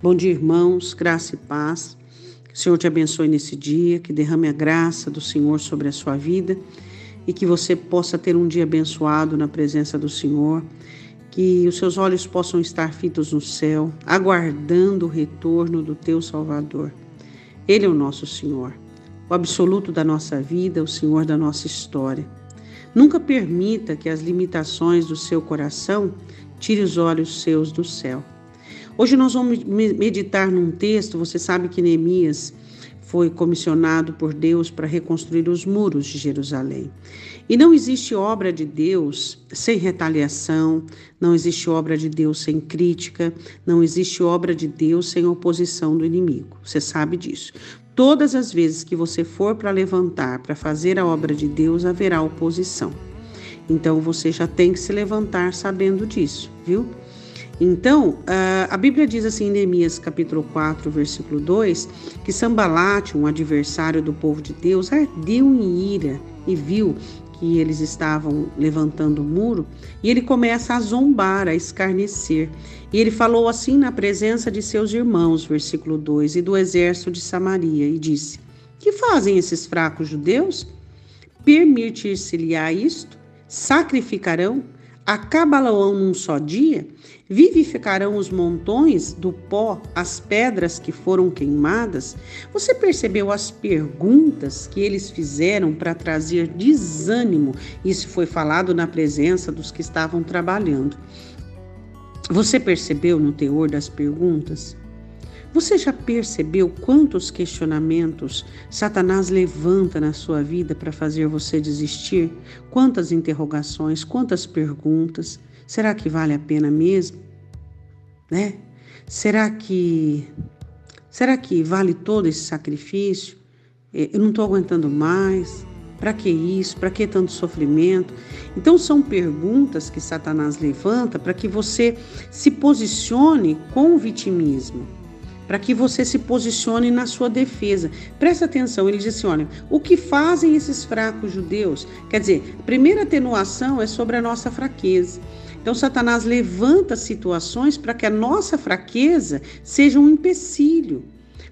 Bom dia, irmãos, graça e paz. Que o Senhor te abençoe nesse dia, que derrame a graça do Senhor sobre a sua vida e que você possa ter um dia abençoado na presença do Senhor, que os seus olhos possam estar fitos no céu, aguardando o retorno do teu Salvador. Ele é o nosso Senhor, o absoluto da nossa vida, o Senhor da nossa história. Nunca permita que as limitações do seu coração tire os olhos seus do céu. Hoje nós vamos meditar num texto, você sabe que Neemias foi comissionado por Deus para reconstruir os muros de Jerusalém. E não existe obra de Deus sem retaliação, não existe obra de Deus sem crítica, não existe obra de Deus sem oposição do inimigo. Você sabe disso. Todas as vezes que você for para levantar, para fazer a obra de Deus, haverá oposição. Então você já tem que se levantar sabendo disso, viu? Então, a Bíblia diz assim em Neemias capítulo 4, versículo 2, que Sambalate, um adversário do povo de Deus, ardeu em ira e viu que eles estavam levantando o muro, e ele começa a zombar, a escarnecer. E ele falou assim na presença de seus irmãos, versículo 2, e do exército de Samaria, e disse: Que fazem esses fracos judeus? Permitir-se-lhe-á isto? Sacrificarão? Acabá-lo num só dia? Vivificarão os montões do pó, as pedras que foram queimadas? Você percebeu as perguntas que eles fizeram para trazer desânimo? Isso foi falado na presença dos que estavam trabalhando. Você percebeu no teor das perguntas? Você já percebeu quantos questionamentos Satanás levanta na sua vida para fazer você desistir? Quantas interrogações, quantas perguntas? Será que vale a pena mesmo? Né? Será que será que vale todo esse sacrifício? É, eu não estou aguentando mais. Para que isso? Para que tanto sofrimento? Então são perguntas que Satanás levanta para que você se posicione com o vitimismo, para que você se posicione na sua defesa. Presta atenção, ele diz assim: olha, o que fazem esses fracos judeus? Quer dizer, a primeira atenuação é sobre a nossa fraqueza. Então, Satanás levanta situações para que a nossa fraqueza seja um empecilho,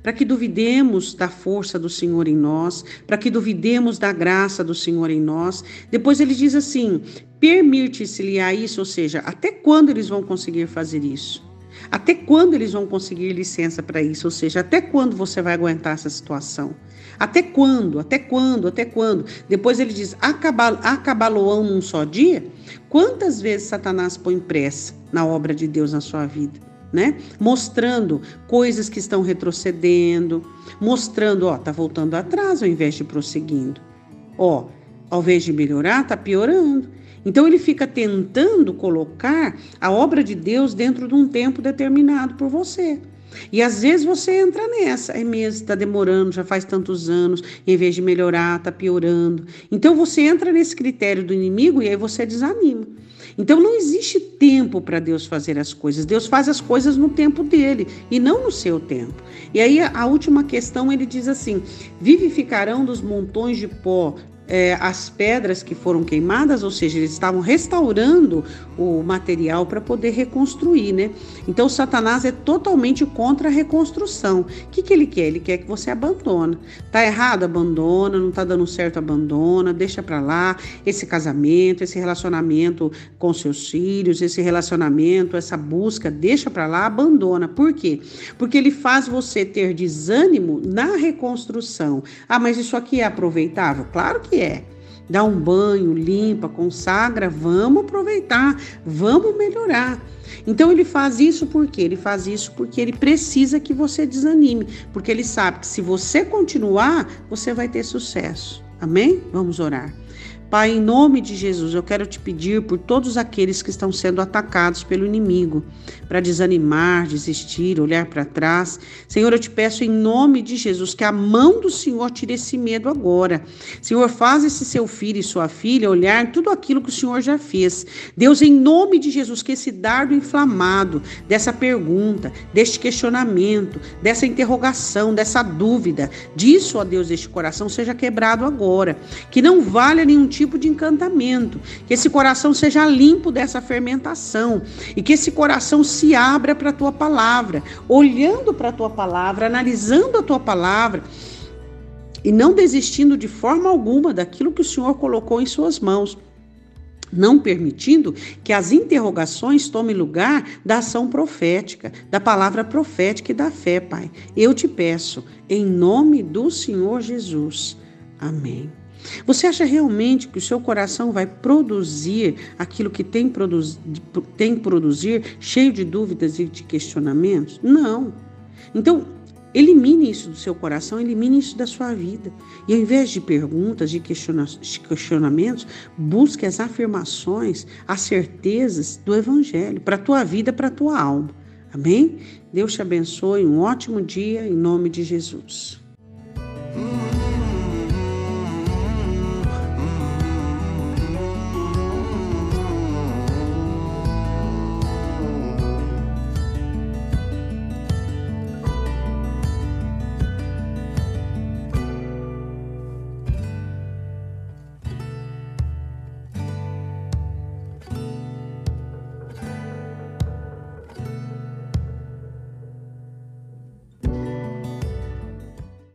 para que duvidemos da força do Senhor em nós, para que duvidemos da graça do Senhor em nós. Depois ele diz assim: permite-se-lhe a isso, ou seja, até quando eles vão conseguir fazer isso? Até quando eles vão conseguir licença para isso? Ou seja, até quando você vai aguentar essa situação? Até quando? Até quando? Até quando? Depois ele diz: acabá-lo-ão num só dia? Quantas vezes Satanás põe pressa na obra de Deus na sua vida? Né? Mostrando coisas que estão retrocedendo, mostrando, ó, tá voltando atrás ao invés de prosseguindo. Ó, ao invés de melhorar, tá piorando. Então ele fica tentando colocar a obra de Deus dentro de um tempo determinado por você. E às vezes você entra nessa, é mesmo, está demorando, já faz tantos anos, em vez de melhorar, está piorando. Então você entra nesse critério do inimigo e aí você desanima. Então não existe tempo para Deus fazer as coisas. Deus faz as coisas no tempo dele e não no seu tempo. E aí a última questão ele diz assim: vivificarão dos montões de pó é, as pedras que foram queimadas, ou seja, eles estavam restaurando o material para poder reconstruir, né? Então, Satanás é totalmente contra a reconstrução. O que, que ele quer? Ele quer que você abandone. Tá errado? Abandona. Não tá dando certo? Abandona. Deixa para lá esse casamento, esse relacionamento com seus filhos, esse relacionamento, essa busca, deixa para lá, abandona. Por quê? Porque ele faz você ter desânimo na reconstrução. Ah, mas isso aqui é aproveitável? Claro que é. Dá um banho, limpa, consagra, vamos aproveitar, vamos melhorar. Então ele faz isso porque ele faz isso porque ele precisa que você desanime, porque ele sabe que se você continuar, você vai ter sucesso. Amém? Vamos orar. Pai, em nome de Jesus, eu quero te pedir por todos aqueles que estão sendo atacados pelo inimigo, para desanimar, desistir, olhar para trás. Senhor, eu te peço em nome de Jesus que a mão do Senhor tire esse medo agora. Senhor, faz esse seu filho e sua filha olhar tudo aquilo que o Senhor já fez. Deus, em nome de Jesus, que esse dardo inflamado dessa pergunta, deste questionamento, dessa interrogação, dessa dúvida, disso, ó Deus, deste coração seja quebrado agora. Que não valha nenhum tipo de encantamento. Que esse coração seja limpo dessa fermentação e que esse coração se abra para a tua palavra, olhando para a tua palavra, analisando a tua palavra e não desistindo de forma alguma daquilo que o Senhor colocou em suas mãos não permitindo que as interrogações tomem lugar da ação profética, da palavra profética e da fé, Pai. Eu te peço, em nome do Senhor Jesus. Amém. Você acha realmente que o seu coração vai produzir aquilo que tem, produz, tem produzir, cheio de dúvidas e de questionamentos? Não. Então, Elimine isso do seu coração, elimine isso da sua vida. E ao invés de perguntas, de questionamentos, busque as afirmações, as certezas do Evangelho para a tua vida, para a tua alma. Amém? Deus te abençoe. Um ótimo dia em nome de Jesus.